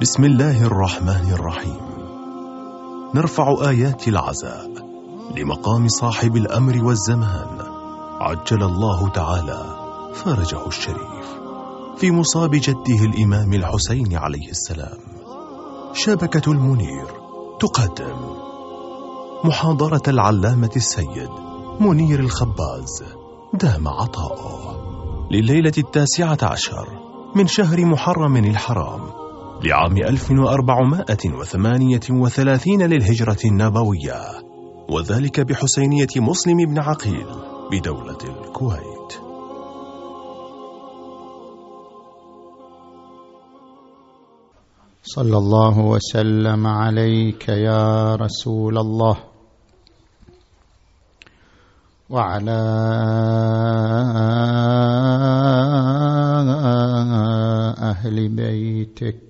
بسم الله الرحمن الرحيم. نرفع آيات العزاء لمقام صاحب الأمر والزمان. عجل الله تعالى فرجه الشريف. في مصاب جده الإمام الحسين عليه السلام. شبكة المنير تقدم. محاضرة العلامة السيد منير الخباز. دام عطاؤه. لليلة التاسعة عشر من شهر محرم الحرام. لعام 1438 للهجرة النبوية وذلك بحسينية مسلم بن عقيل بدولة الكويت. صلى الله وسلم عليك يا رسول الله وعلى أهل بيتك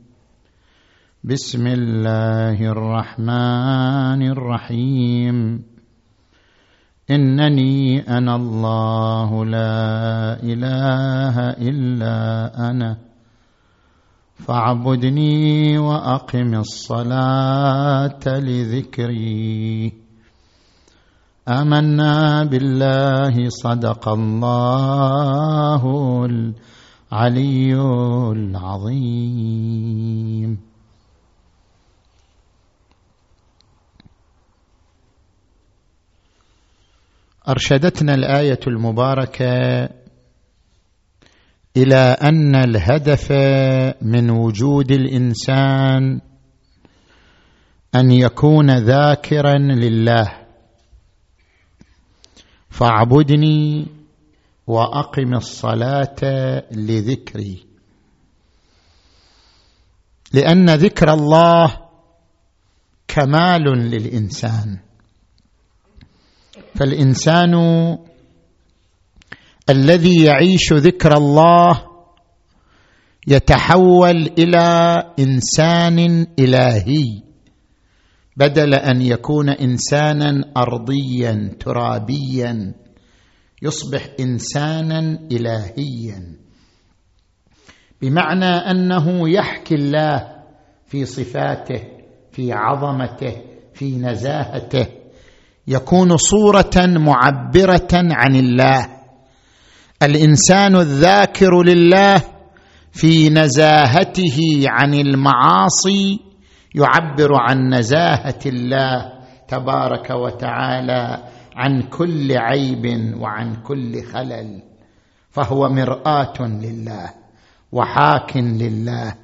بسم الله الرحمن الرحيم. إنني أنا الله لا إله إلا أنا. فاعبدني وأقم الصلاة لذكري. آمنا بالله صدق الله العلي العظيم. أرشدتنا الآية المباركة إلى أن الهدف من وجود الإنسان أن يكون ذاكرا لله. فاعبدني وأقم الصلاة لذكري. لأن ذكر الله كمال للإنسان. فالإنسان الذي يعيش ذكر الله يتحول إلى إنسان إلهي بدل أن يكون إنسانا أرضيا ترابيا يصبح إنسانا إلهيا. بمعنى أنه يحكي الله في صفاته في عظمته في نزاهته. يكون صورة معبرة عن الله. الإنسان الذاكر لله في نزاهته عن المعاصي يعبر عن نزاهة الله تبارك وتعالى عن كل عيب وعن كل خلل. فهو مرآة لله وحاك لله.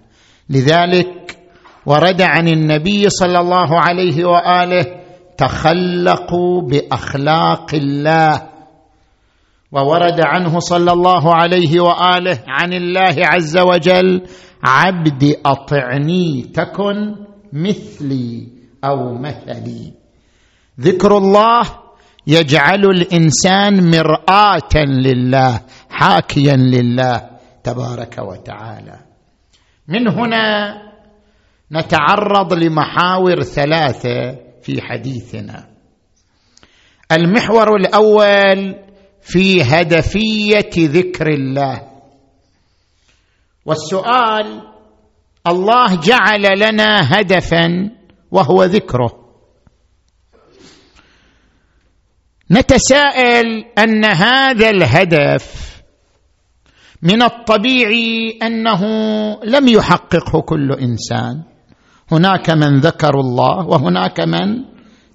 لذلك ورد عن النبي صلى الله عليه وآله تخلقوا بأخلاق الله. وورد عنه صلى الله عليه وآله عن الله عز وجل عبد أطعني تكن مثلي أو مثلي. ذكر الله يجعل الإنسان مرآة لله حاكيا لله تبارك وتعالى. من هنا نتعرض لمحاور ثلاثة. في حديثنا. المحور الأول في هدفية ذكر الله. والسؤال الله جعل لنا هدفا وهو ذكره. نتساءل أن هذا الهدف من الطبيعي أنه لم يحققه كل إنسان. هناك من ذكروا الله وهناك من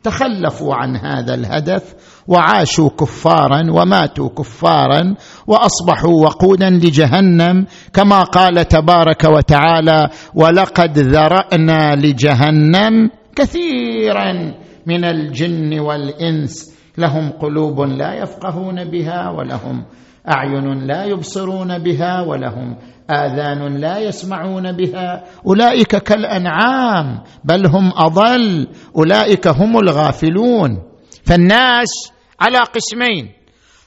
تخلفوا عن هذا الهدف وعاشوا كفارا وماتوا كفارا وأصبحوا وقودا لجهنم كما قال تبارك وتعالى ولقد ذرأنا لجهنم كثيرا من الجن والإنس لهم قلوب لا يفقهون بها ولهم أعين لا يبصرون بها ولهم آذان لا يسمعون بها. أولئك كالأنعام بل هم أضل. أولئك هم الغافلون. فالناس على قسمين.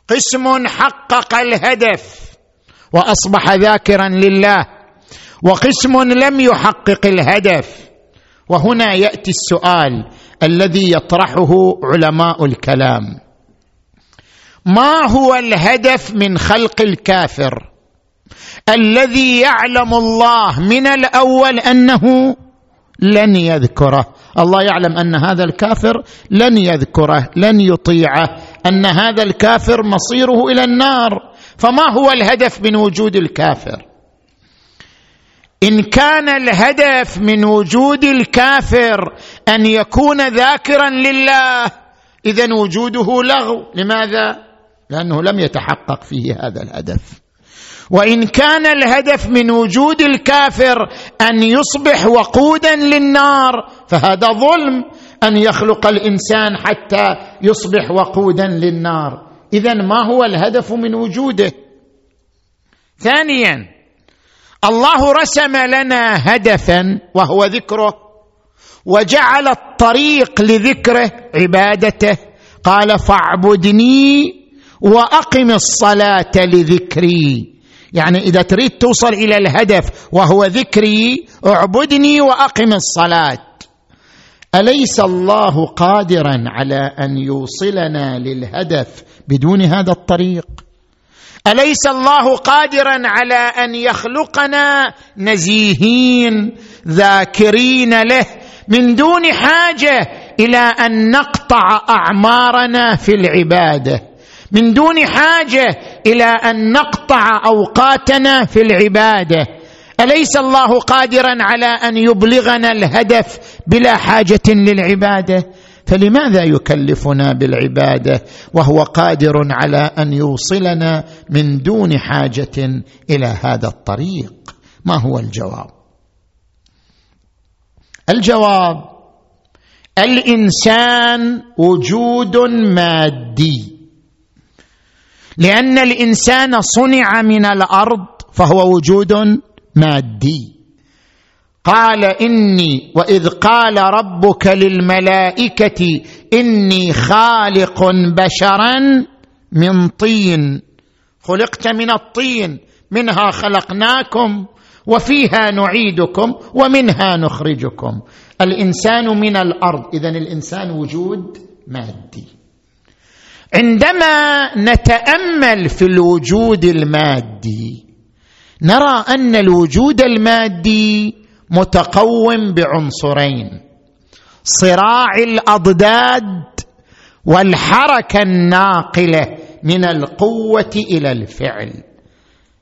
قسم حقق الهدف وأصبح ذاكرا لله وقسم لم يحقق الهدف. وهنا يأتي السؤال الذي يطرحه علماء الكلام. ما هو الهدف من خلق الكافر؟ الذي يعلم الله من الأول أنه لن يذكره. الله يعلم أن هذا الكافر لن يذكره لن يطيعه أن هذا الكافر مصيره إلى النار. فما هو الهدف من وجود الكافر؟ إن كان الهدف من وجود الكافر أن يكون ذاكرا لله اذا وجوده لغو. لماذا؟ لأنه لم يتحقق فيه هذا الهدف. وإن كان الهدف من وجود الكافر أن يصبح وقودا للنار فهذا ظلم أن يخلق الإنسان حتى يصبح وقودا للنار. اذا ما هو الهدف من وجوده؟ ثانيا الله رسم لنا هدفا وهو ذكره وجعل الطريق لذكره عبادته. قال فاعبدني وأقم الصلاة لذكري. يعني إذا تريد توصل إلى الهدف وهو ذكري أعبدني وأقم الصلاة. أليس الله قادرا على أن يوصلنا للهدف بدون هذا الطريق؟ أليس الله قادرا على أن يخلقنا نزيهين ذاكرين له من دون حاجة إلى أن نقطع أعمارنا في العبادة؟ من دون حاجة إلى أن نقطع أوقاتنا في العبادة. أليس الله قادرا على أن يبلغنا الهدف بلا حاجة للعبادة؟ فلماذا يكلفنا بالعبادة وهو قادر على أن يوصلنا من دون حاجة إلى هذا الطريق؟ ما هو الجواب؟ الجواب الإنسان وجود مادي. لأن الإنسان صنع من الأرض فهو وجود مادي. قال إني وإذ قال ربك للملائكة إني خالق بشرا من طين. خلقت من الطين منها خلقناكم وفيها نعيدكم ومنها نخرجكم. الإنسان من الأرض اذا الإنسان وجود مادي. عندما نتأمل في الوجود المادي نرى أن الوجود المادي متقوم بعنصرين صراع الأضداد والحركة الناقلة من القوة إلى الفعل.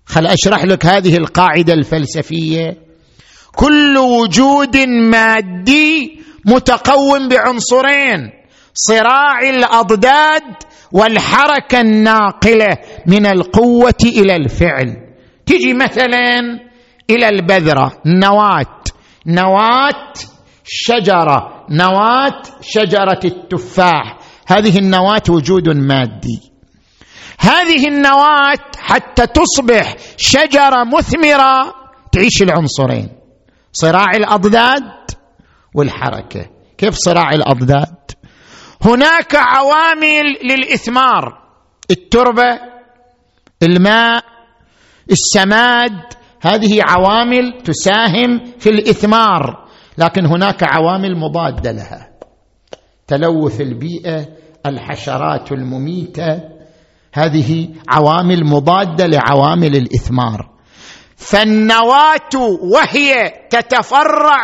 خل أشرح لك هذه القاعدة الفلسفية. كل وجود مادي متقوم بعنصرين. صراع الأضداد والحركة الناقلة من القوة إلى الفعل. تجي مثلا إلى البذرة نواة. نواة شجرة. نواة شجرة التفاح. هذه النواة وجود مادي. هذه النواة حتى تصبح شجرة مثمرة تعيش العنصرين. صراع الأضداد والحركة. كيف صراع الأضداد؟ هناك عوامل للإثمار. التربة الماء السماد هذه عوامل تساهم في الإثمار لكن هناك عوامل مضادة لها. تلوث البيئة الحشرات المميتة هذه عوامل مضادة لعوامل الإثمار. فالنواة وهي تتفرع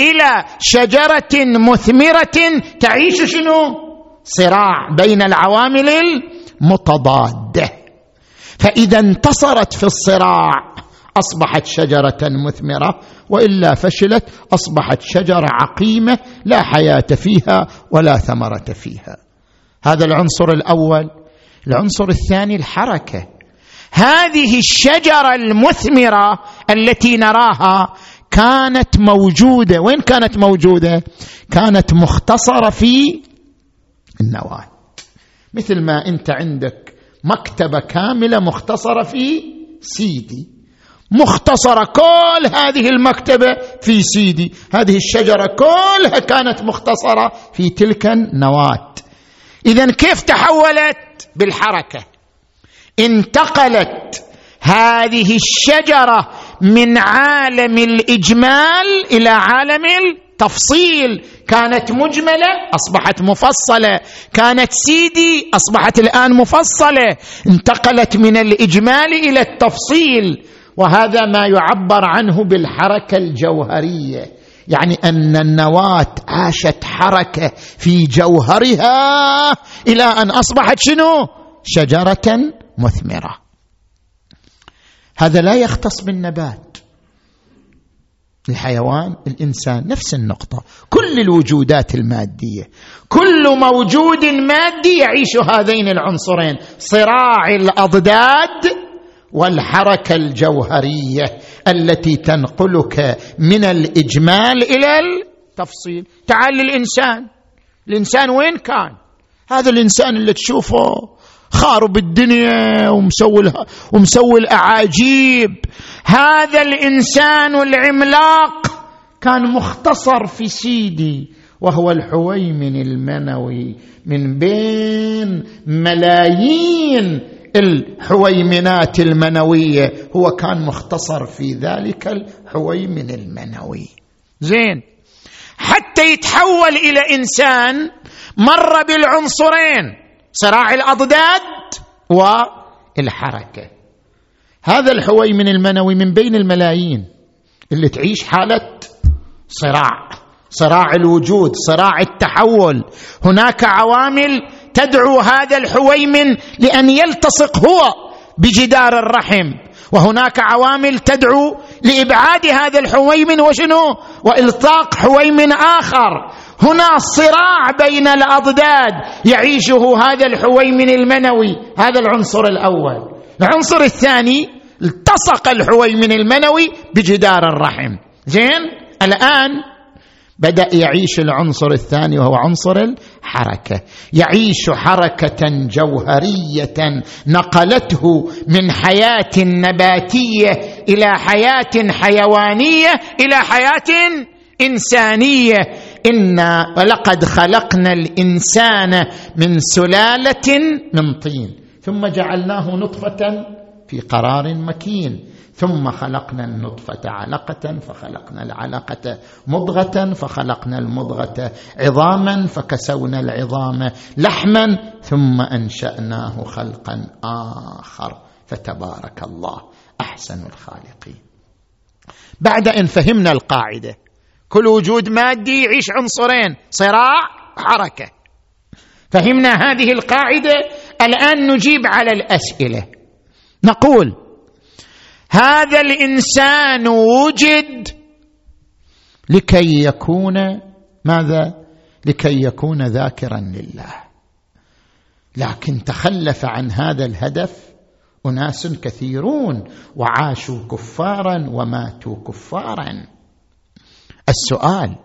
إلى شجرة مثمرة تعيش شنو؟ صراع بين العوامل المتضادة. فإذا انتصرت في الصراع أصبحت شجرة مثمرة وإلا فشلت أصبحت شجرة عقيمة لا حياة فيها ولا ثمرة فيها. هذا العنصر الأول. العنصر الثاني الحركة. هذه الشجرة المثمرة التي نراها كانت موجودة. وين كانت موجودة؟ كانت مختصرة في النواه مثل ما أنت عندك مكتبة كاملة مختصرة في سيدي مختصرة كل هذه المكتبة في سيدي هذه الشجرة كلها كانت مختصرة في تلك النواه اذا كيف تحولت بالحركة؟ انتقلت هذه الشجرة من عالم الإجمال إلى عالم التفصيل. كانت مجملة أصبحت مفصلة. كانت سيدي أصبحت الآن مفصلة. انتقلت من الإجمال إلى التفصيل. وهذا ما يعبر عنه بالحركة الجوهرية. يعني أن النواة عاشت حركة في جوهرها إلى أن أصبحت شنو؟ شجرة مثمرة. هذا لا يختص بالنبات. الحيوان الإنسان نفس النقطة. كل الوجودات المادية كل موجود مادي يعيش هذين العنصرين صراع الأضداد والحركة الجوهرية التي تنقلك من الإجمال إلى التفصيل. تعال للإنسان. الإنسان وين كان؟ هذا الإنسان اللي تشوفه. خارب الدنيا ومسوي ومسوي الأعاجيب. هذا الإنسان العملاق كان مختصر في سيدي وهو الحويمن المنوي من بين ملايين الحويمنات المنوية. هو كان مختصر في ذلك الحويمن المنوي. زين. حتى يتحول إلى إنسان مر بالعنصرين. صراع الأضداد والحركة. هذا الحويمن المنوي من بين الملايين اللي تعيش حالة صراع صراع الوجود صراع التحول. هناك عوامل تدعو هذا الحويمن لأن يلتصق هو بجدار الرحم. وهناك عوامل تدعو لإبعاد هذا الحويمن وشنو؟ وإلطاق حويمن آخر. هنا صراع بين الأضداد يعيشه هذا الحويمن المنوي هذا العنصر الأول. العنصر الثاني التصق الحويمن المنوي بجدار الرحم. زين؟ الآن بدأ يعيش العنصر الثاني وهو عنصر الحركة. يعيش حركة جوهرية نقلته من حياة نباتية إلى حياة حيوانية إلى حياة إنسانية. أنا ولقد خلقنا الانسان من سلاله من طين. ثم جعلناه نطفه في قرار مكين. ثم خلقنا النطفه علقه فخلقنا العلقه مضغه فخلقنا المضغه عظاما فكسونا العظام لحما ثم انشاناه خلقا اخر. فتبارك الله احسن الخالقين. بعد أن فهمنا القاعدة كل وجود مادي يعيش عنصرين صراع حركة. فهمنا هذه القاعدة؟ الآن نجيب على الأسئلة. نقول هذا الإنسان وجد لكي يكون ماذا؟ لكي يكون ذاكرا لله. لكن تخلف عن هذا الهدف أناس كثيرون وعاشوا كفارا وماتوا كفارا. السؤال.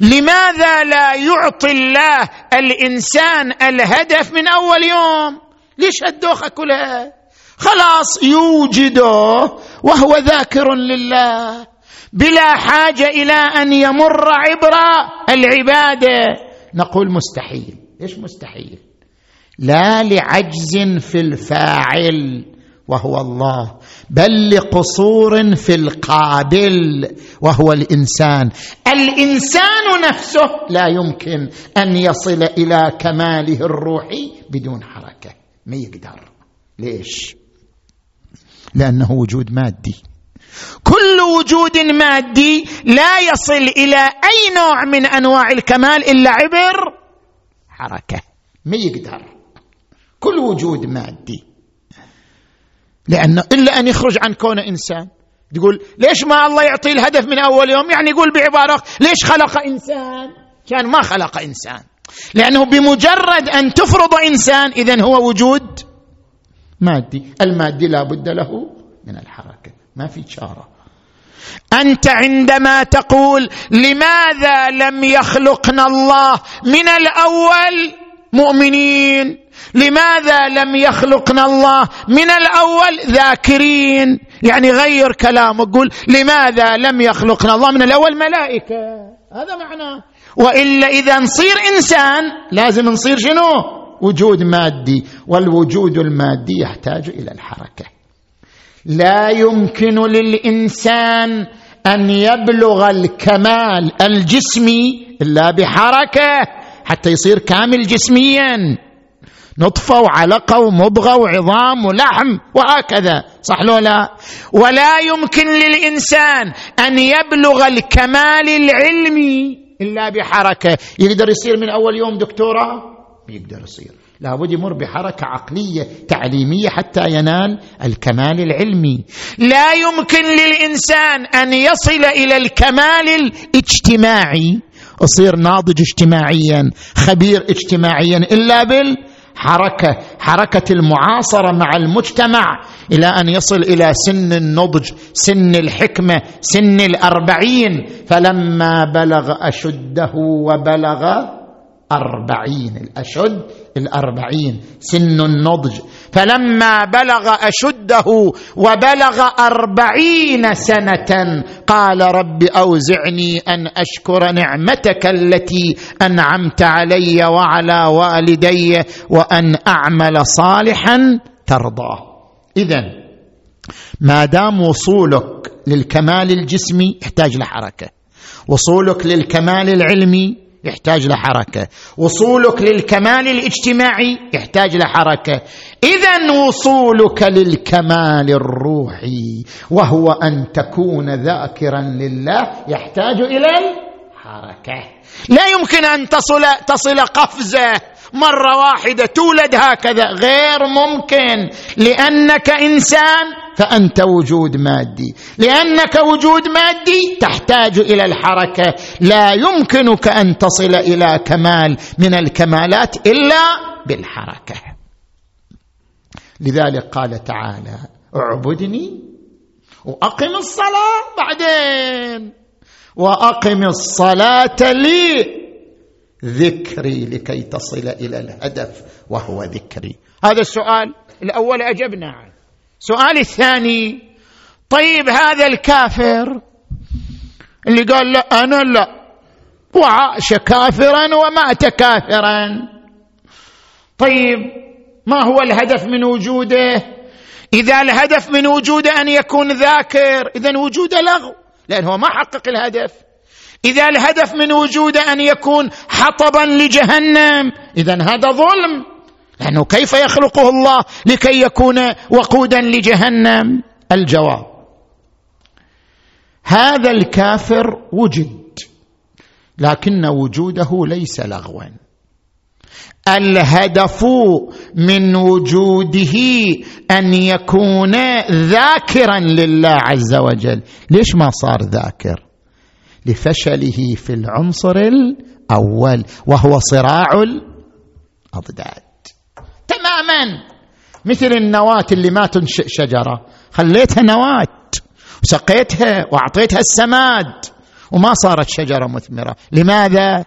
لماذا لا يعطي الله الإنسان الهدف من أول يوم؟ ليش هالدوخه كلها؟ خلاص يوجده وهو ذاكر لله. بلا حاجة إلى أن يمر عبر العبادة. نقول مستحيل. إيش مستحيل؟ لا لعجز في الفاعل. وهو الله. بل لقصور في القابل وهو الإنسان. الإنسان نفسه لا يمكن أن يصل إلى كماله الروحي بدون حركة ما يقدر. ليش؟ لأنه وجود مادي. كل وجود مادي لا يصل إلى أي نوع من أنواع الكمال إلا عبر حركة ما يقدر. كل وجود مادي. لأنه إلا أن يخرج عن كونه إنسان. تقول ليش ما الله يعطي الهدف من أول يوم؟ يعني يقول بعبارة ليش خلق إنسان؟ كان ما خلق إنسان. لأنه بمجرد أن تفرض إنسان إذا هو وجود مادي. المادي لا بد له من الحركة. ما في شارة. أنت عندما تقول لماذا لم يخلقنا الله من الأول؟ مؤمنين. لماذا لم يخلقنا الله من الأول ذاكرين؟ يعني غير كلامه قول لماذا لم يخلقنا الله من الأول ملائكة؟ هذا معناه. وإلا إذا نصير إنسان لازم نصير شنو؟ وجود مادي والوجود المادي يحتاج إلى الحركة. لا يمكن للإنسان أن يبلغ الكمال الجسمي إلا بحركة حتى يصير كامل جسميا. نطفه وعلقه ومضغة وعظام ولحم وهكذا صح لو لا؟ ولا يمكن للإنسان أن يبلغ الكمال العلمي إلا بحركة. يقدر يصير من أول يوم دكتوراه يقدر يصير. لابد يمر بحركة عقلية تعليمية حتى ينال الكمال العلمي. لا يمكن للإنسان أن يصل إلى الكمال الاجتماعي. يصير ناضج اجتماعيا خبير اجتماعيا إلا بالحركه حركة المعاصرة مع المجتمع إلى أن يصل إلى سن النضج سن الحكمة سن الأربعين. فلما بلغ أشده وبلغ أربعين الأشد الأربعين سن النضج. فلما بلغ أشده وبلغ أربعين سنة قال رب أوزعني أن أشكر نعمتك التي أنعمت علي وعلى والدي وأن أعمل صالحا ترضاه. إذا ما دام وصولك للكمال الجسمي يحتاج لحركة. وصولك للكمال العلمي يحتاج لحركه وصولك للكمال الاجتماعي يحتاج لحركه اذا وصولك للكمال الروحي وهو أن تكون ذاكرا لله يحتاج إلى الحركة. لا يمكن أن تصل تصل قفزة مرة واحدة تولد هكذا. غير ممكن. لأنك إنسان فأنت وجود مادي. لأنك وجود مادي تحتاج إلى الحركة. لا يمكنك أن تصل إلى كمال من الكمالات إلا بالحركة. لذلك قال تعالى اعبدني وأقم الصلاة. بعدين وأقم الصلاة لي. ذكري لكي تصل إلى الهدف وهو ذكري. هذا السؤال الأول أجبنا عنه. السؤال الثاني طيب هذا الكافر اللي قال لا أنا لا وعاش كافرا ومات كافرا. طيب ما هو الهدف من وجوده؟ إذا الهدف من وجوده أن يكون ذاكر اذا وجوده لغو لأنه ما حقق الهدف. إذا الهدف من وجوده أن يكون حطبا لجهنم اذا هذا ظلم. لأنه كيف يخلقه الله لكي يكون وقودا لجهنم؟ الجواب. هذا الكافر وجد لكن وجوده ليس لغوا. الهدف من وجوده أن يكون ذاكرا لله عز وجل. ليش ما صار ذاكر؟ لفشله في العنصر الأول وهو صراع الأضداد. تماما. مثل النواة اللي ما تنشئ شجرة. خليتها نواة وسقيتها وأعطيتها السماد وما صارت شجرة مثمرة. لماذا؟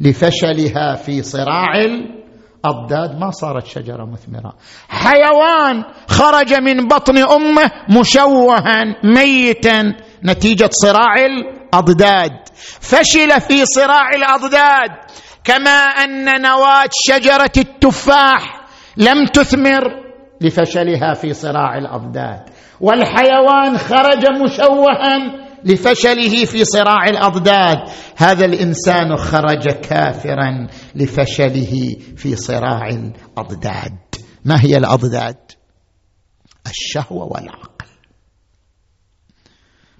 لفشلها في صراع الأضداد. ما صارت شجرة مثمرة. حيوان خرج من بطن أمه مشوها ميتا نتيجة صراع الأضداد. فشل في صراع الأضداد. كما أن نواة شجرة التفاح لم تثمر لفشلها في صراع الأضداد. والحيوان خرج مشوها لفشله في صراع الأضداد. هذا الإنسان خرج كافرا لفشله في صراع الأضداد. ما هي الأضداد؟ الشهوة والعقل.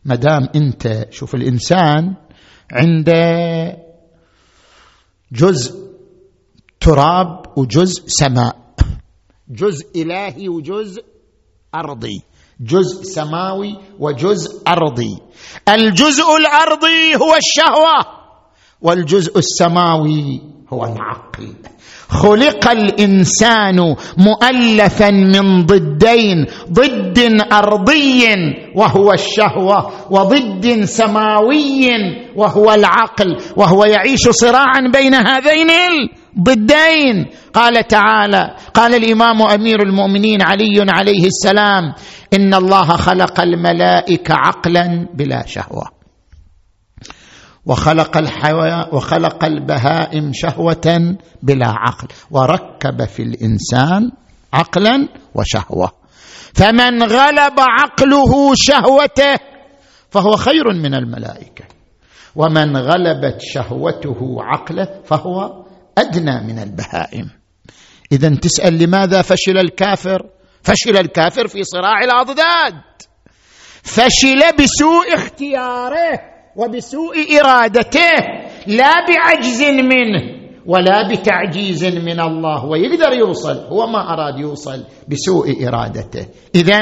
ما دام انت شوف الانسان عنده جزء تراب وجزء سماء. جزء إلهي وجزء أرضي. جزء سماوي وجزء أرضي. الجزء الأرضي هو الشهوة والجزء السماوي هو العقل خلق الإنسان مؤلفا من ضدين ضد أرضي وهو الشهوة وضد سماوي وهو العقل وهو يعيش صراعا بين هذين ضدين قال تعالى قال الإمام أمير المؤمنين علي عليه السلام إن الله خلق الملائكة عقلا بلا شهوة. وخلق الحيوان وخلق البهائم شهوة بلا عقل وركب في الإنسان عقلا وشهوة. فمن غلب عقله شهوته فهو خير من الملائكة. ومن غلبت شهوته عقله فهو أدنى من البهائم. اذا تسأل لماذا فشل الكافر؟ فشل الكافر في صراع الأضداد. فشل بسوء اختياره. وبسوء إرادته لا بعجز منه ولا بتعجيز من الله. ويقدر يوصل هو ما أراد يوصل بسوء إرادته. اذا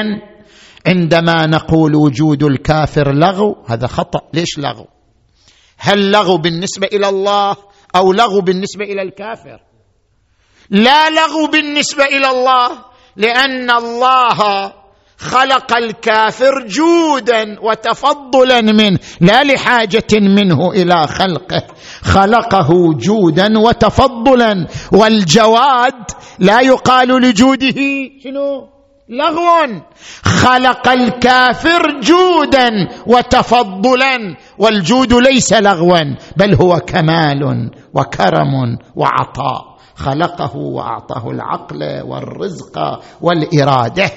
عندما نقول وجود الكافر لغو هذا خطأ. ليش لغو؟ هل لغو بالنسبة إلى الله أو لغو بالنسبة إلى الكافر؟ لا لغو بالنسبة إلى الله لأن الله خلق الكافر جودا وتفضلا منه لا لحاجة منه إلى خلقه. خلقه جودا وتفضلا والجواد لا يقال لجوده شنو؟ لغو. خلق الكافر جودا وتفضلا والجود ليس لغوا بل هو كمال وكرم وعطاء. خلقه وأعطاه العقل والرزق والإرادة.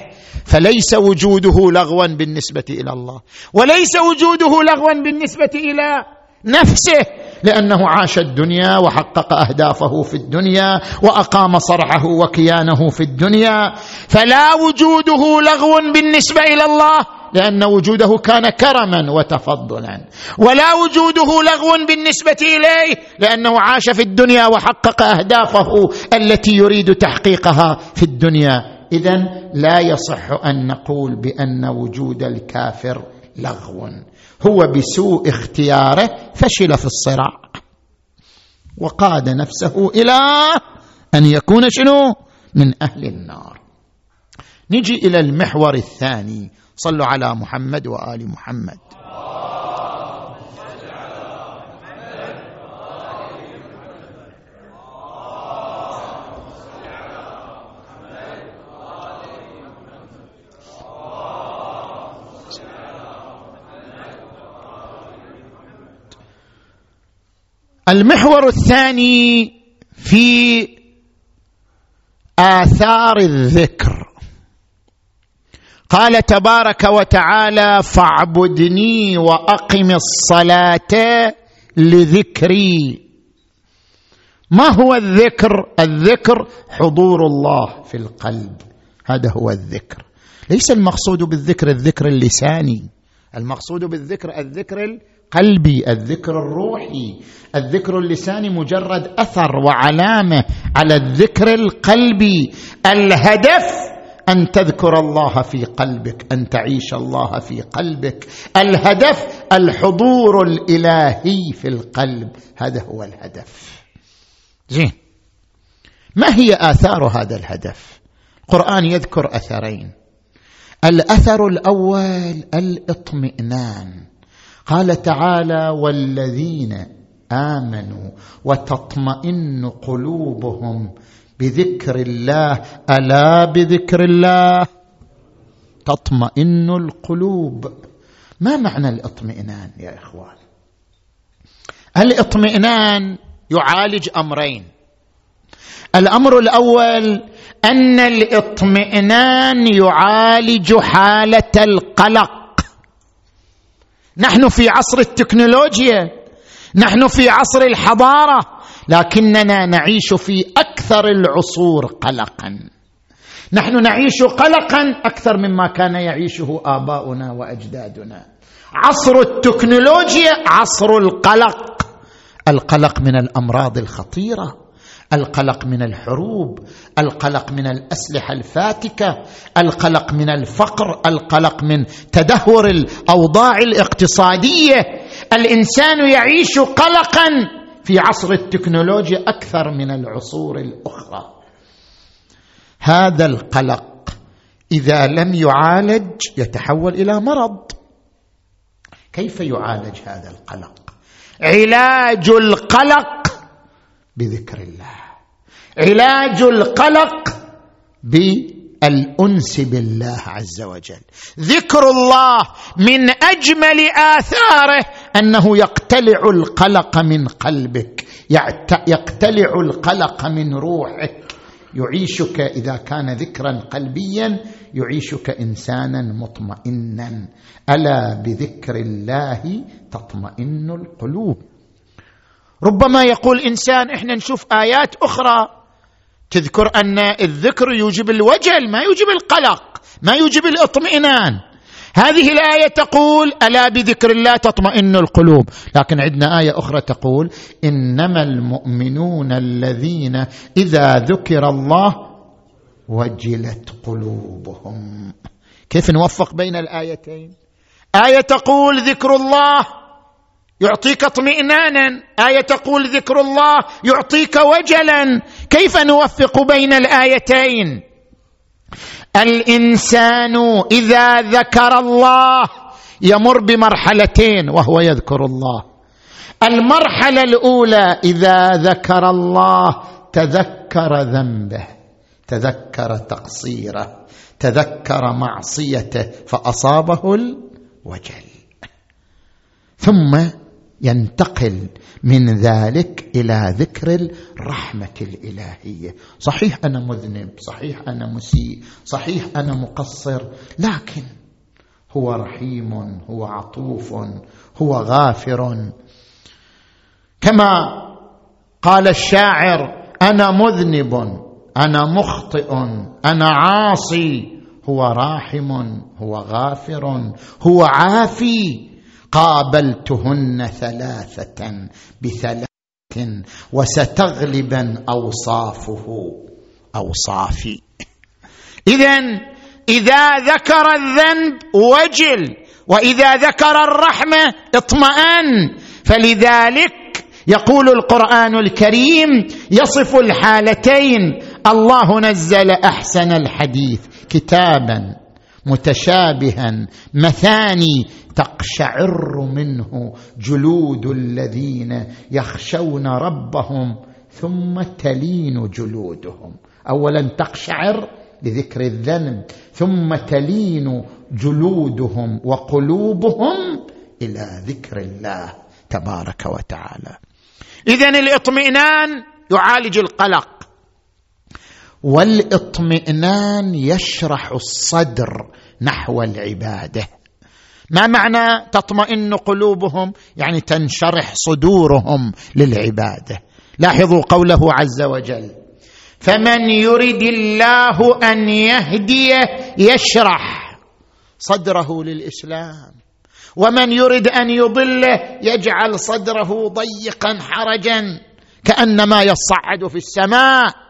فليس وجوده لغوا بالنسبة إلى الله. وليس وجوده لغوا بالنسبة إلى نفسه لأنه عاش الدنيا وحقق أهدافه في الدنيا وأقام صرعه وكيانه في الدنيا. فلا وجوده لغو بالنسبة إلى الله لأن وجوده كان كرما وتفضلا. ولا وجوده لغو بالنسبة إليه لأنه عاش في الدنيا وحقق أهدافه التي يريد تحقيقها في الدنيا. اذا لا يصح أن نقول بأن وجود الكافر لغو. هو بسوء اختياره فشل في الصراع وقاد نفسه إلى أن يكون شنو؟ من أهل النار. نجي إلى المحور الثاني. صلوا على محمد وآل محمد. المحور الثاني في آثار الذكر. قال تبارك وتعالى فاعبدني وأقم الصلاة لذكري. ما هو الذكر؟ الذكر حضور الله في القلب. هذا هو الذكر. ليس المقصود بالذكر الذكر اللساني. المقصود بالذكر الذكر القلبي الذكر الروحي الذكر اللساني مجرد أثر وعلامة على الذكر القلبي. الهدف أن تذكر الله في قلبك أن تعيش الله في قلبك. الهدف الحضور الإلهي في القلب هذا هو الهدف. زين. ما هي آثار هذا الهدف؟ القرآن يذكر أثرين. الأثر الأول الاطمئنان. قال تعالى والذين آمنوا وتطمئن قلوبهم بذكر الله ألا بذكر الله؟ تطمئن القلوب. ما معنى الاطمئنان يا إخوان؟ الاطمئنان يعالج أمرين. الأمر الأول أن الاطمئنان يعالج حالة القلق. نحن في عصر التكنولوجيا نحن في عصر الحضارة لكننا نعيش في أكثر العصور قلقا. نحن نعيش قلقا أكثر مما كان يعيشه آباؤنا وأجدادنا. عصر التكنولوجيا عصر القلق. القلق من الأمراض الخطيرة. القلق من الحروب القلق من الأسلحة الفاتكة القلق من الفقر القلق من تدهور الأوضاع الاقتصادية. الإنسان يعيش قلقا في عصر التكنولوجيا أكثر من العصور الأخرى. هذا القلق إذا لم يعالج يتحول إلى مرض. كيف يعالج هذا القلق؟ علاج القلق بذكر الله. علاج القلق بالأنس بالله عز وجل. ذكر الله من أجمل آثاره أنه يقتلع القلق من قلبك. يقتلع القلق من روحك. يعيشك إذا كان ذكرا قلبيا يعيشك انسانا مطمئنا. ألا بذكر الله تطمئن القلوب. ربما يقول إنسان إحنا نشوف آيات أخرى تذكر أن الذكر يوجب الوجل ما يوجب القلق ما يوجب الاطمئنان. هذه الآية تقول ألا بذكر الله تطمئن القلوب؟ لكن عندنا آية أخرى تقول إنما المؤمنون الذين إذا ذكر الله وجلت قلوبهم. كيف نوفق بين الآيتين؟ آية تقول ذكر الله يعطيك اطمئنانا. آية تقول ذكر الله يعطيك وجلا. كيف نوفق بين الآيتين؟ الإنسان إذا ذكر الله يمر بمرحلتين وهو يذكر الله. المرحلة الأولى إذا ذكر الله تذكر ذنبه تذكر تقصيره تذكر معصيته فأصابه الوجل. ثم ينتقل من ذلك إلى ذكر الرحمة الإلهية. صحيح أنا مذنب صحيح أنا مسيء صحيح أنا مقصر لكن هو رحيم هو عطوف هو غافر. كما قال الشاعر أنا مذنب أنا مخطئ أنا عاصي. هو راحم هو غافر هو عافي. قابلتهن ثلاثة بثلاث وستغلبا أوصافه. أوصافي. اذا إذا ذكر الذنب وجل وإذا ذكر الرحمة اطمأن. فلذلك يقول القرآن الكريم يصف الحالتين الله نزل أحسن الحديث كتابا. متشابها. مثاني تقشعر منه جلود الذين يخشون ربهم ثم تلين جلودهم. اولا تقشعر لذكر الذنب ثم تلين جلودهم وقلوبهم إلى ذكر الله تبارك وتعالى. اذا الإطمئنان يعالج القلق. والإطمئنان يشرح الصدر نحو العبادة. ما معنى تطمئن قلوبهم؟ يعني تنشرح صدورهم للعبادة. لاحظوا قوله عز وجل فمن يرد الله أن يهديه يشرح صدره للإسلام. ومن يرد أن يضله يجعل صدره ضيقا حرجا كأنما يصعد في السماء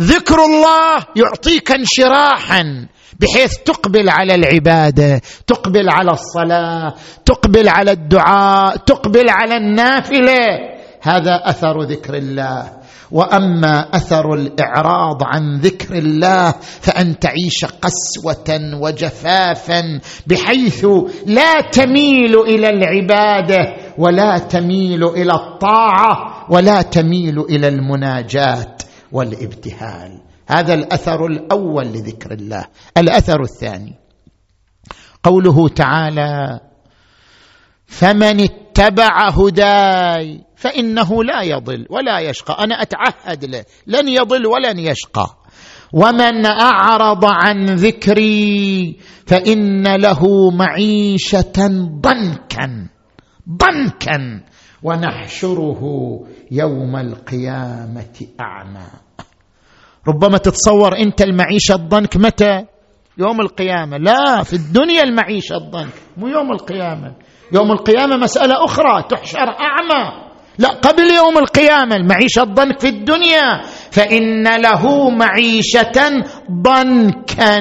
ذكر الله يعطيك انشراحا بحيث تقبل على العبادة تقبل على الصلاة تقبل على الدعاء تقبل على النافلة. هذا أثر ذكر الله. وأما أثر الإعراض عن ذكر الله فأن تعيش قسوة وجفافا بحيث لا تميل إلى العبادة ولا تميل إلى الطاعة ولا تميل إلى المناجاة. والابتهال. هذا الأثر الأول لذكر الله. الأثر الثاني. قوله تعالى فمن اتبع هداي فإنه لا يضل ولا يشقى. أنا أتعهد له. لن يضل ولن يشقى. ومن أعرض عن ذكري فإن له معيشة ضنكا. ضنكا. ونحشره يوم القيامة أعمى. ربما تتصور أنت المعيشة الضنك متى؟ يوم القيامة. لا في الدنيا المعيشة الضنك مو يوم القيامة. يوم القيامة مسألة أخرى تحشر أعمى. لا قبل يوم القيامة المعيشة الضنك في الدنيا. فإن له معيشة ضنكا.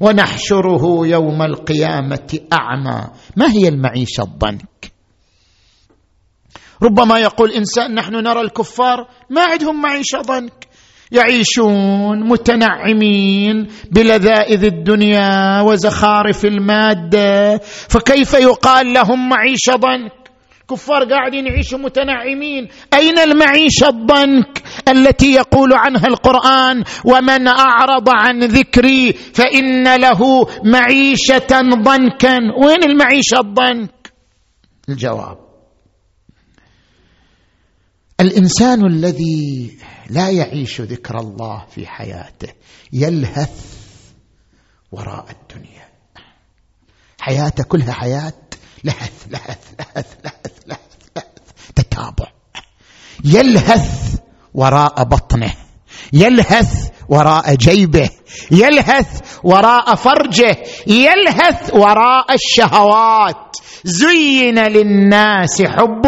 ونحشره يوم القيامة أعمى. ما هي المعيشة الضنك؟ ربما يقول إنسان نحن نرى الكفار ما عندهم معيشة ضنك. يعيشون متنعمين بلذائذ الدنيا وزخارف المادة. فكيف يقال لهم معيشه ضنك؟ كفار قاعدين يعيشوا متنعمين. أين المعيشه الضنك التي يقول عنها القرآن؟ ومن أعرض عن ذكري فإن له معيشة ضنكا. وين المعيشه الضنك؟ الجواب. الإنسان الذي لا يعيش ذكر الله في حياته يلهث وراء الدنيا. حياته كلها حياة لهث لهث لهث لهث لهث, لهث تتابع. يلهث وراء بطنه يلهث وراء جيبه يلهث وراء فرجه يلهث وراء الشهوات. زين للناس حب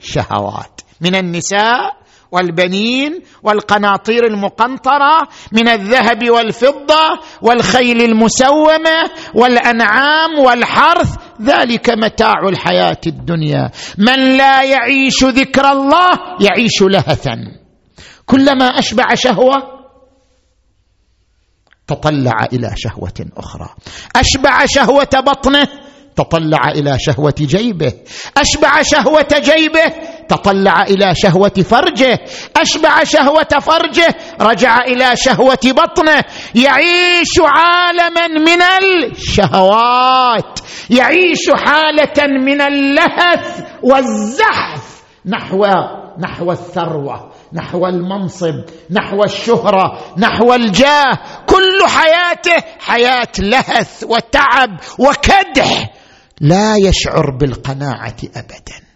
الشهوات. من النساء والبنين والقناطير المقنطرة من الذهب والفضة والخيل المسومة والأنعام والحرث ذلك متاع الحياة الدنيا. من لا يعيش ذكر الله يعيش لهثا. كلما أشبع شهوة تطلع إلى شهوة أخرى. أشبع شهوة بطنه تطلع إلى شهوة جيبه. أشبع شهوة جيبه تطلع إلى شهوة فرجه أشبع شهوة فرجه رجع إلى شهوة بطنه يعيش عالما من الشهوات يعيش حالة من اللهث والزحف نحو نحو الثروة نحو المنصب نحو الشهرة نحو الجاه كل حياته حياة لهث وتعب وكدح لا يشعر بالقناعة ابدا.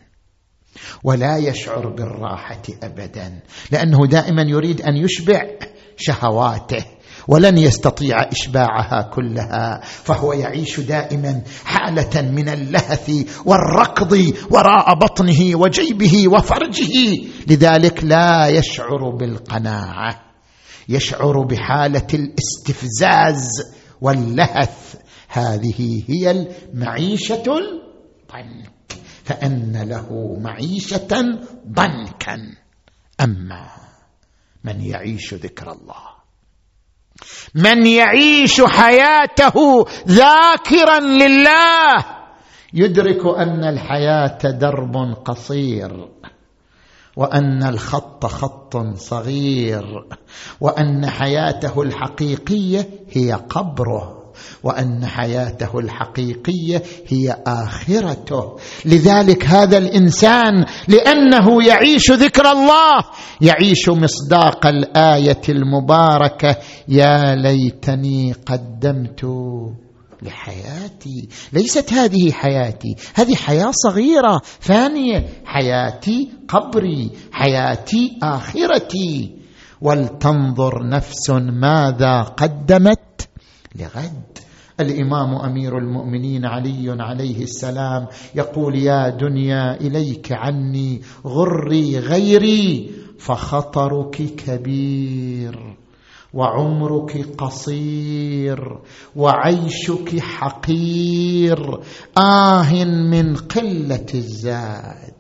ولا يشعر بالراحة ابدا لأنه دائما يريد أن يشبع شهواته ولن يستطيع إشباعها كلها فهو يعيش دائما حالة من اللهث والركض وراء بطنه وجيبه وفرجه. لذلك لا يشعر بالقناعة يشعر بحالة الاستفزاز واللهث. هذه هي المعيشة الضنك فأن له معيشة ضنكا. أما من يعيش ذكر الله من يعيش حياته ذاكرا لله يدرك أن الحياة درب قصير وأن الخط خط صغير وأن حياته الحقيقية هي قبره. وأن حياته الحقيقية هي آخرته. لذلك هذا الإنسان لأنه يعيش ذكر الله يعيش مصداق الآية المباركة يا ليتني قدمت لحياتي. ليست هذه حياتي هذه حياة صغيرة. ثانية حياتي قبري حياتي آخرتي. ولتنظر نفس ماذا قدمت؟ لغد الإمام أمير المؤمنين علي عليه السلام يقول يا دنيا إليك عني غري غيري فخطرك كبير وعمرك قصير وعيشك حقير آه من قلة الزاد.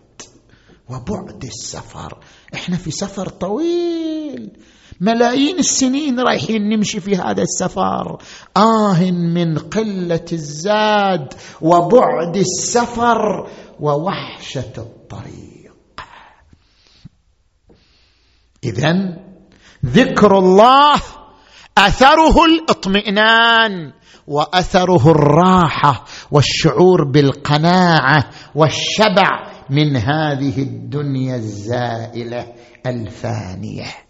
وبعد السفر. إحنا في سفر طويل. ملايين السنين رايحين نمشي في هذا السفر. آه من قلة الزاد وبعد السفر ووحشة الطريق. إذا ذكر الله أثره الاطمئنان وأثره الراحة والشعور بالقناعة والشبع من هذه الدنيا الزائلة الفانية.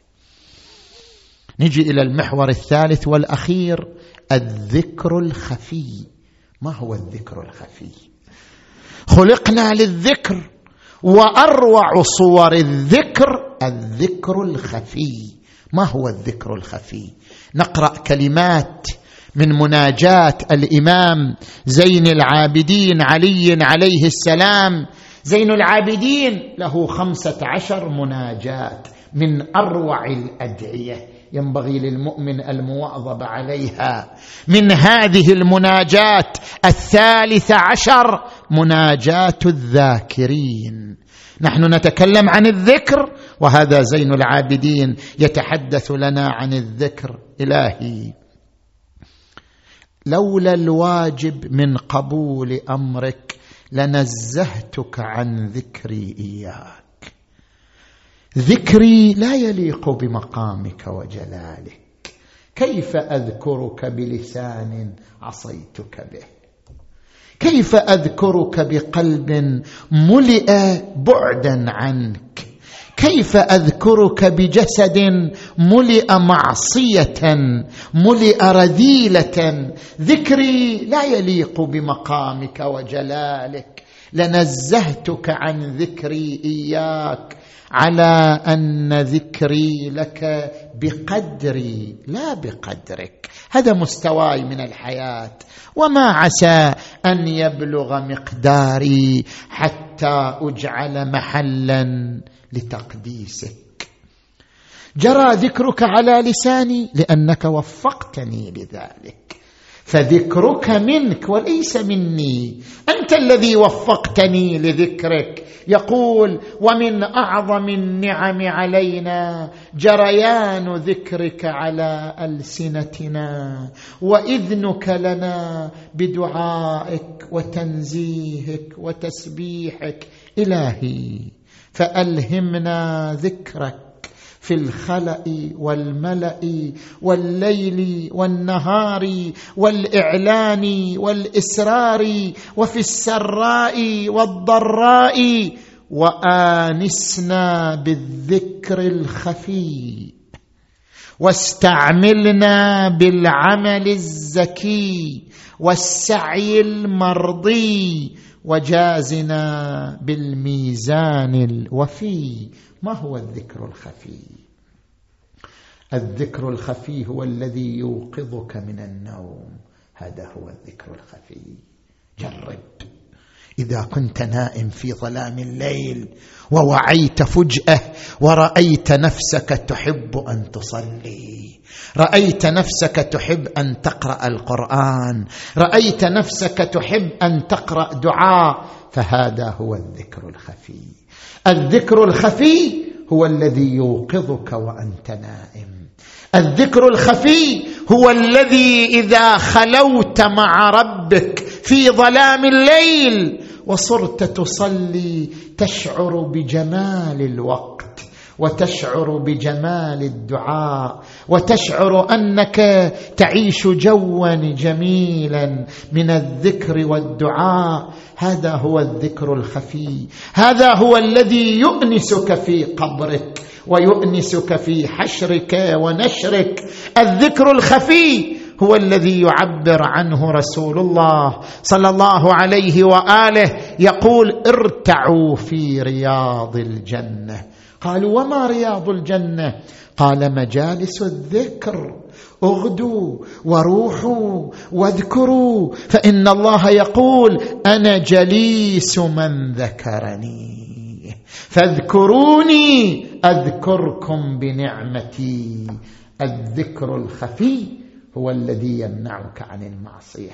نجي إلى المحور الثالث والأخير الذكر الخفي. ما هو الذكر الخفي؟ خلقنا للذكر وأروع صور الذكر الذكر الخفي. ما هو الذكر الخفي؟ نقرأ كلمات من مناجاة الإمام زين العابدين علي عليه السلام. زين العابدين له خمسة عشر مناجاه من أروع الأدعية. ينبغي للمؤمن المواظب عليها. من هذه المناجاه الثالثه عشر مناجاه الذاكرين. نحن نتكلم عن الذكر وهذا زين العابدين يتحدث لنا عن الذكر إلهي. لولا الواجب من قبول أمرك لنزهتك عن ذكري اياك ذكري لا يليق بمقامك وجلالك. كيف أذكرك بلسان عصيتك به؟ كيف أذكرك بقلب ملئ بعدا عنك؟ كيف أذكرك بجسد ملئ معصية ملئ رذيلة؟ ذكري لا يليق بمقامك وجلالك. لنزهتك عن ذكري إياك. على أن ذكري لك بقدري لا بقدرك. هذا مستواي من الحياة. وما عسى أن يبلغ مقداري حتى أجعل محلا لتقديسك. جرى ذكرك على لساني لأنك وفقتني لذلك. فذكرك منك وليس مني. أنت الذي وفقتني لذكرك. يقول ومن أعظم النعم علينا جريان ذكرك على ألسنتنا وإذنك لنا بدعائك وتنزيهك وتسبيحك إلهي. فألهمنا ذكرك. في الخلأ والملأ والليل والنهار والإعلان والإسرار وفي السراء والضراء وآنسنا بالذكر الخفي واستعملنا بالعمل الزكي والسعي المرضي وجازنا بالميزان الوفي ما هو الذكر الخفي؟ الذكر الخفي هو الذي يوقظك من النوم. هذا هو الذكر الخفي. جرب. إذا كنت نائم في ظلام الليل ووعيت فجأة ورأيت نفسك تحب أن تصلي رأيت نفسك تحب أن تقرأ القرآن رأيت نفسك تحب أن تقرأ دعاء فهذا هو الذكر الخفي. الذكر الخفي هو الذي يوقظك وأنت نائم. الذكر الخفي هو الذي إذا خلوت مع ربك في ظلام الليل وصرت تصلي تشعر بجمال الوقت وتشعر بجمال الدعاء وتشعر أنك تعيش جوا جميلا من الذكر والدعاء. هذا هو الذكر الخفي. هذا هو الذي يؤنسك في قبرك ويؤنسك في حشرك ونشرك. الذكر الخفي هو الذي يعبر عنه رسول الله صلى الله عليه وآله يقول ارتعوا في رياض الجنة. قالوا وما رياض الجنة؟ قال مجالس الذكر. اغدوا وروحوا واذكروا فإن الله يقول أنا جليس من ذكرني. فاذكروني أذكركم بنعمتي. الذكر الخفي هو الذي يمنعك عن المعصية.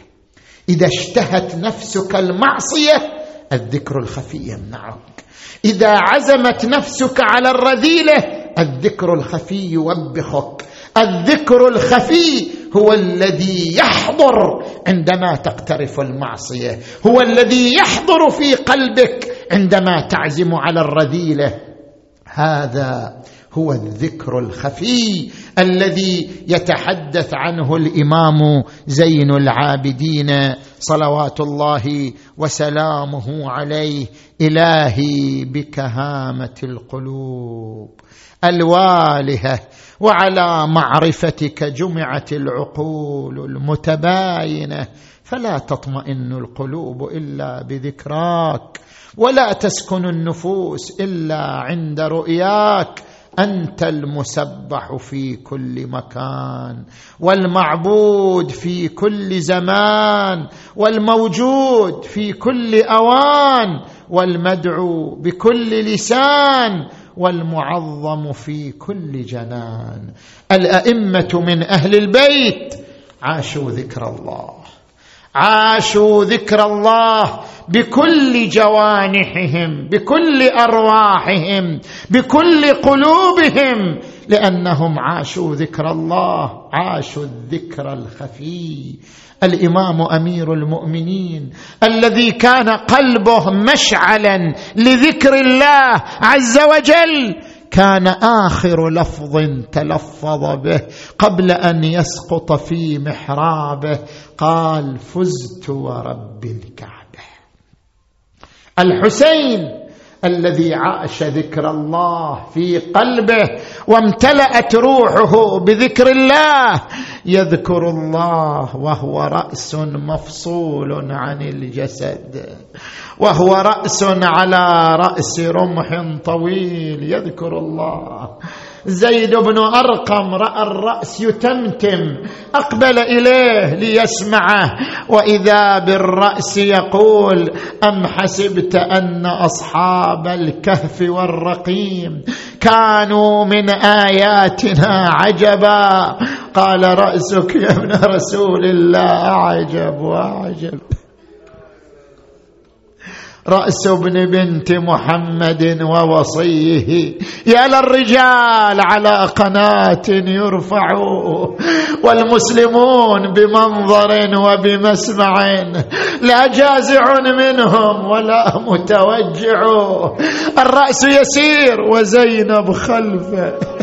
إذا اشتهت نفسك المعصية الذكر الخفي يمنعك. إذا عزمت نفسك على الرذيلة الذكر الخفي يوبخك. الذكر الخفي هو الذي يحضر عندما تقترف المعصية. هو الذي يحضر في قلبك عندما تعزم على الرذيلة. هذا هو الذكر الخفي الذي يتحدث عنه الإمام زين العابدين. صلوات الله وسلامه عليه. إلهي بكهامة القلوب الوالهة وعلى معرفتك جمعت العقول المتباينة. فلا تطمئن القلوب إلا بذكراك. ولا تسكن النفوس إلا عند رؤياك. أنت المسبح في كل مكان والمعبود في كل زمان والموجود في كل أوان والمدعو بكل لسان والمعظم في كل جنان. الأئمة من أهل البيت عاشوا ذكر الله. عاشوا ذكر الله بكل جوانحهم بكل أرواحهم بكل قلوبهم لأنهم عاشوا ذكر الله عاشوا الذكر الخفي. الإمام أمير المؤمنين الذي كان قلبه مشعلا لذكر الله عز وجل كان آخر لفظ تلفظ به قبل أن يسقط في محرابه. قال فزت ورب الكعبة. الحسين الذي عاش ذكر الله في قلبه وامتلأت روحه بذكر الله يذكر الله وهو رأس مفصول عن الجسد. وهو رأس على رأس رمح طويل يذكر الله. زيد بن أرقم رأى الرأس يتمتم أقبل إليه ليسمعه. وإذا بالرأس يقول أم حسبت أن أصحاب الكهف والرقيم كانوا من آياتنا عجبا؟ قال رأسك يا ابن رسول الله اعجب واعجب رأس ابن بنت محمد ووصيه. يا للرجال على قناة يرفع. والمسلمون بمنظر وبمسمع. لا جازع منهم ولا متوجع. الرأس يسير وزينب خلفه.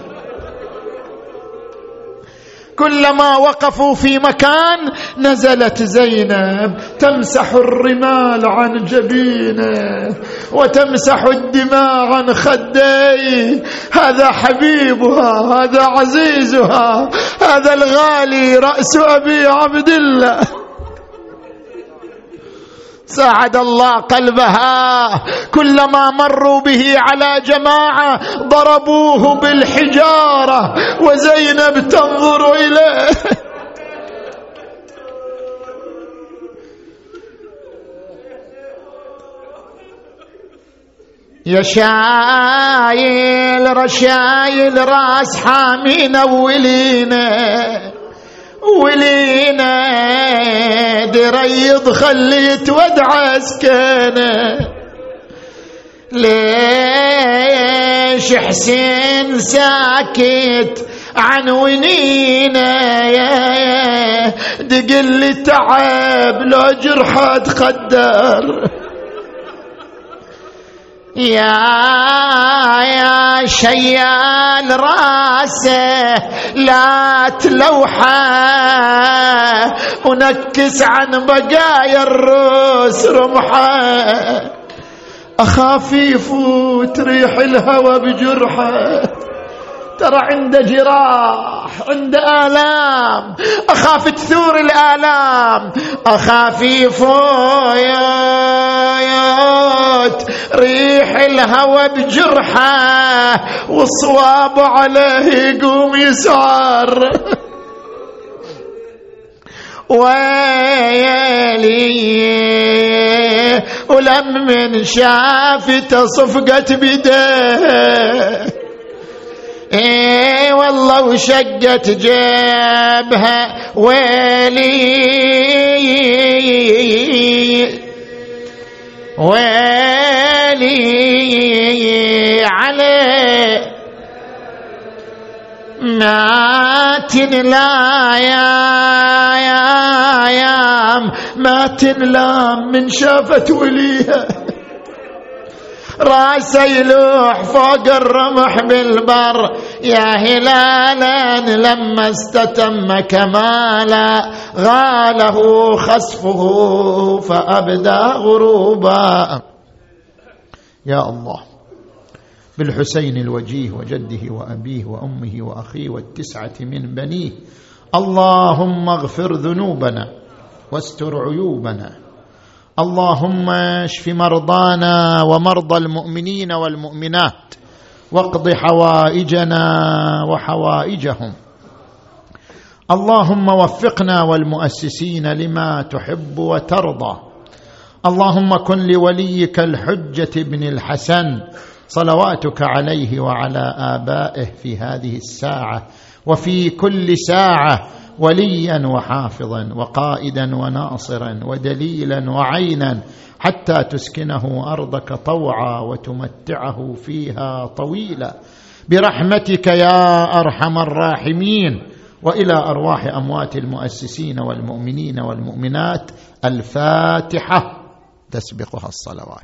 كلما وقفوا في مكان نزلت زينب تمسح الرمال عن جبينه وتمسح الدماء عن خديه. هذا حبيبها هذا عزيزها هذا الغالي رأس أبي عبد الله. ساعد الله قلبها. كلما مروا به على جماعة ضربوه بالحجارة وزينب تنظر إليه. يا شايل رشايل راس حامين اولينا ولينا دريض خليت ودع سكنه ليش حسين ساكت عن ونينا يا دقل تعب لو جرحه تقدر يا يا شيال راسه لا تلوحه. ونكس عن بقايا الروس رمحه. اخاف يفوت ريح الهوى بجرحه. ترى عنده جراح عنده آلام. أخاف تثور الآلام. أخاف يفوت ريح الهوى بجرحه والصواب عليه يقوم يسعر ويلي ولم من شافته صفقت بيديه إيه والله وشقت جيبها ويلي. ويلي عليه ما تنلا يا يا يا ما تنلام من شافت وليها. راسه يلوح فوق الرمح بالبر. يا هلالا لما استتم كمالا غاله خسفه فأبدى غروبا. يا الله. بالحسين الوجيه وجده وأبيه وأمه وأخيه والتسعة من بنيه. اللهم اغفر ذنوبنا واستر عيوبنا. اللهم اشف مرضانا ومرضى المؤمنين والمؤمنات. واقض حوائجنا وحوائجهم. اللهم وفقنا والمؤسسين لما تحب وترضى. اللهم كن لوليك الحجة بن الحسن صلواتك عليه وعلى آبائه في هذه الساعة وفي كل ساعة وليا وحافظا وقائدا وناصرا ودليلا وعينا حتى تسكنه أرضك طوعا وتمتعه فيها طويلا. برحمتك يا أرحم الراحمين. وإلى أرواح أموات المؤسسين والمؤمنين والمؤمنات الفاتحة. تسبقها الصلوات.